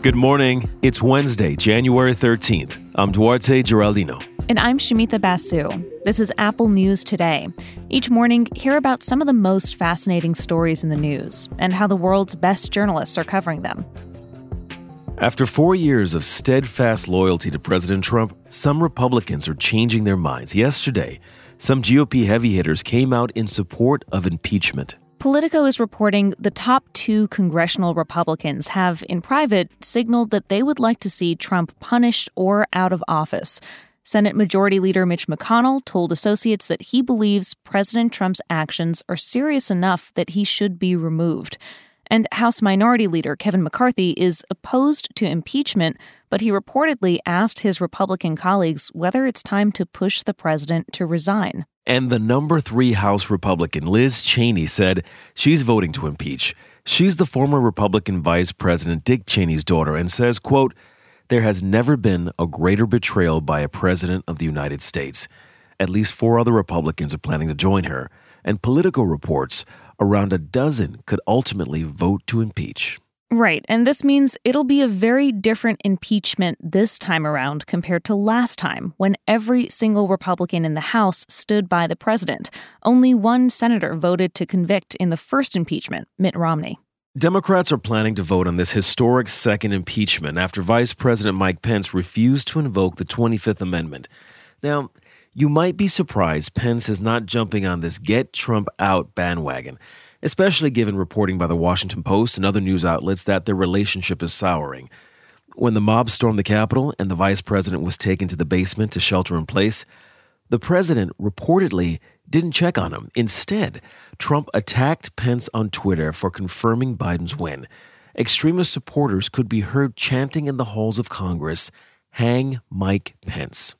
Good morning. It's Wednesday, January 13th. I'm Duarte Geraldino. And I'm Shamita Basu. This is Apple News Today. Each morning, hear about some of the most fascinating stories in the news and how the world's best journalists are covering them. After four years of steadfast loyalty to President Trump, some Republicans are changing their minds. Yesterday, some GOP heavy hitters came out in support of impeachment. Politico is reporting the top two congressional Republicans have, in private, signaled that they would like to see Trump punished or out of office. Senate Majority Leader Mitch McConnell told associates that he believes President Trump's actions are serious enough that he should be removed. And House Minority Leader Kevin McCarthy is opposed to impeachment, but he reportedly asked his Republican colleagues whether it's time to push the president to resign. And the number three House Republican, Liz Cheney, said she's voting to impeach. She's the former Republican Vice President Dick Cheney's daughter and says, quote, there has never been a greater betrayal by a president of the United States. At least four other Republicans are planning to join her, and Politico reports around a dozen could ultimately vote to impeach. Right, and this means it'll be a very different impeachment this time around compared to last time when every single Republican in the House stood by the president. Only one senator voted to convict in the first impeachment, Mitt Romney. Democrats are planning to vote on this historic second impeachment after Vice President Mike Pence refused to invoke the 25th Amendment. Now, you might be surprised Pence is not jumping on this get Trump out bandwagon, especially given reporting by the Washington Post and other news outlets that their relationship is souring. When the mob stormed the Capitol and the vice president was taken to the basement to shelter in place, the president reportedly didn't check on him. Instead, Trump attacked Pence on Twitter for confirming Biden's win. Extremist supporters could be heard chanting in the halls of Congress, Hang Mike Pence.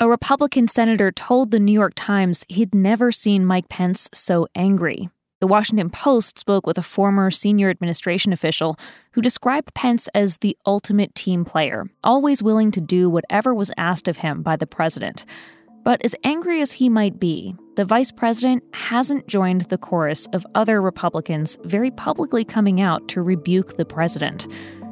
A Republican senator told the New York Times he'd never seen Mike Pence so angry. The Washington Post spoke with a former senior administration official who described Pence as the ultimate team player, always willing to do whatever was asked of him by the president. But as angry as he might be, the vice president hasn't joined the chorus of other Republicans very publicly coming out to rebuke the president.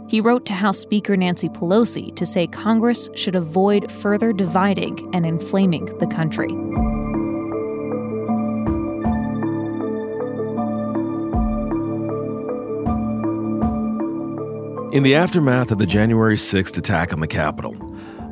He wrote to House Speaker Nancy Pelosi to say Congress should avoid further dividing and inflaming the country. In the aftermath of the January 6th attack on the Capitol,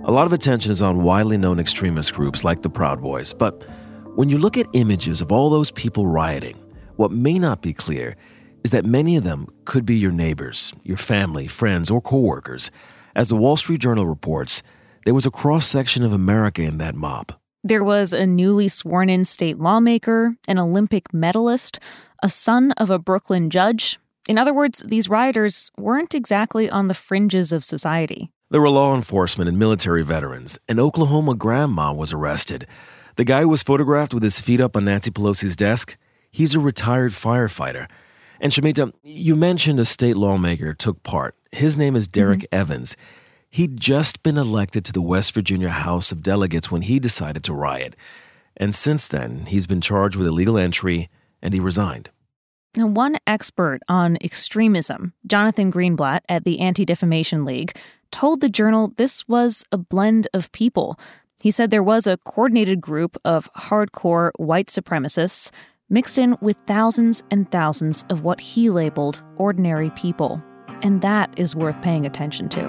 a lot of attention is on widely known extremist groups like the Proud Boys. But when you look at images of all those people rioting, what may not be clear is that many of them could be your neighbors, your family, friends, or coworkers. As the Wall Street Journal reports, there was a cross section of America in that mob. There was a newly sworn in state lawmaker, an Olympic medalist, a son of a Brooklyn judge. In other words, these rioters weren't exactly on the fringes of society. There were law enforcement and military veterans. An Oklahoma grandma was arrested. The guy who was photographed with his feet up on Nancy Pelosi's desk, he's a retired firefighter. And Shamita, you mentioned a state lawmaker took part. His name is Derek mm-hmm. Evans. He'd just been elected to the West Virginia House of Delegates when he decided to riot. And since then, he's been charged with illegal entry and he resigned. Now, one expert on extremism, Jonathan Greenblatt at the Anti Defamation League, told the journal this was a blend of people. He said there was a coordinated group of hardcore white supremacists mixed in with thousands and thousands of what he labeled ordinary people. And that is worth paying attention to.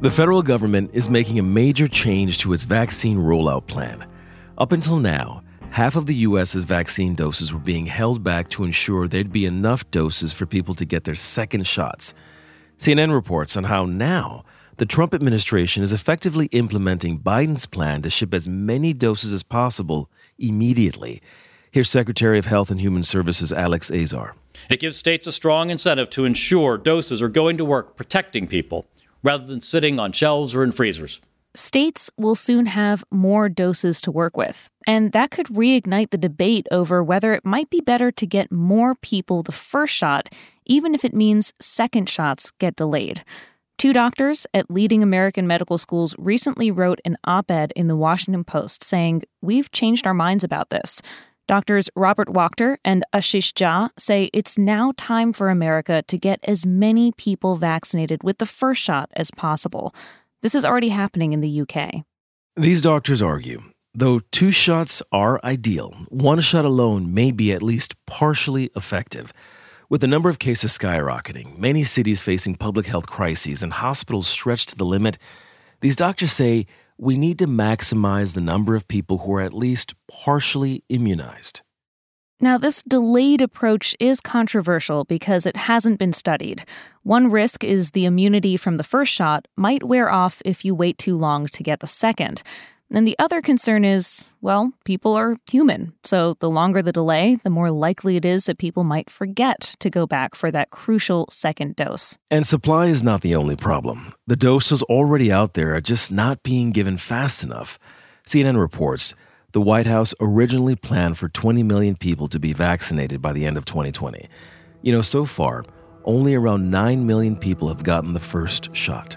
The federal government is making a major change to its vaccine rollout plan. Up until now, half of the U.S.'s vaccine doses were being held back to ensure there'd be enough doses for people to get their second shots. CNN reports on how now the Trump administration is effectively implementing Biden's plan to ship as many doses as possible immediately. Here's Secretary of Health and Human Services Alex Azar. It gives states a strong incentive to ensure doses are going to work protecting people rather than sitting on shelves or in freezers. States will soon have more doses to work with, and that could reignite the debate over whether it might be better to get more people the first shot, even if it means second shots get delayed. Two doctors at leading American medical schools recently wrote an op ed in the Washington Post saying, We've changed our minds about this. Doctors Robert Wachter and Ashish Jha say it's now time for America to get as many people vaccinated with the first shot as possible. This is already happening in the UK. These doctors argue though two shots are ideal, one shot alone may be at least partially effective. With the number of cases skyrocketing, many cities facing public health crises, and hospitals stretched to the limit, these doctors say we need to maximize the number of people who are at least partially immunized. Now, this delayed approach is controversial because it hasn't been studied. One risk is the immunity from the first shot might wear off if you wait too long to get the second. And the other concern is well, people are human. So the longer the delay, the more likely it is that people might forget to go back for that crucial second dose. And supply is not the only problem. The doses already out there are just not being given fast enough. CNN reports the White House originally planned for 20 million people to be vaccinated by the end of 2020. You know, so far, only around 9 million people have gotten the first shot.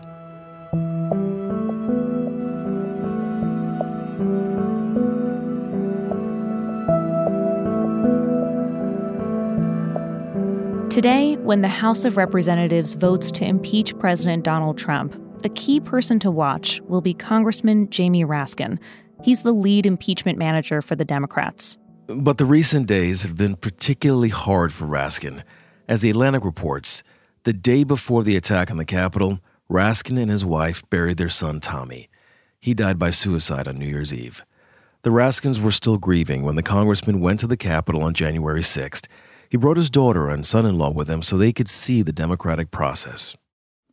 Today, when the House of Representatives votes to impeach President Donald Trump, a key person to watch will be Congressman Jamie Raskin. He's the lead impeachment manager for the Democrats. But the recent days have been particularly hard for Raskin. As the Atlantic reports, the day before the attack on the Capitol, Raskin and his wife buried their son Tommy. He died by suicide on New Year's Eve. The Raskins were still grieving when the congressman went to the Capitol on January 6th he brought his daughter and son in law with him so they could see the democratic process.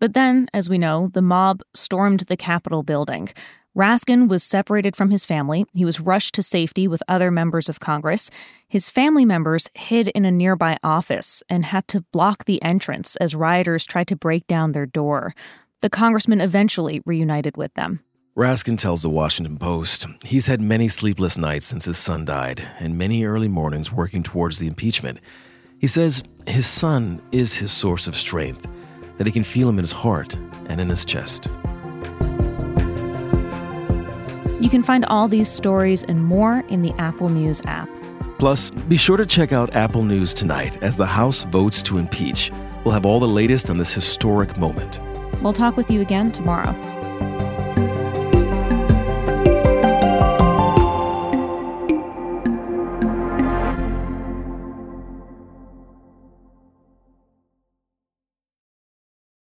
But then, as we know, the mob stormed the Capitol building. Raskin was separated from his family. He was rushed to safety with other members of Congress. His family members hid in a nearby office and had to block the entrance as rioters tried to break down their door. The congressman eventually reunited with them. Raskin tells the Washington Post he's had many sleepless nights since his son died and many early mornings working towards the impeachment. He says his son is his source of strength, that he can feel him in his heart and in his chest. You can find all these stories and more in the Apple News app. Plus, be sure to check out Apple News tonight as the House votes to impeach. We'll have all the latest on this historic moment. We'll talk with you again tomorrow.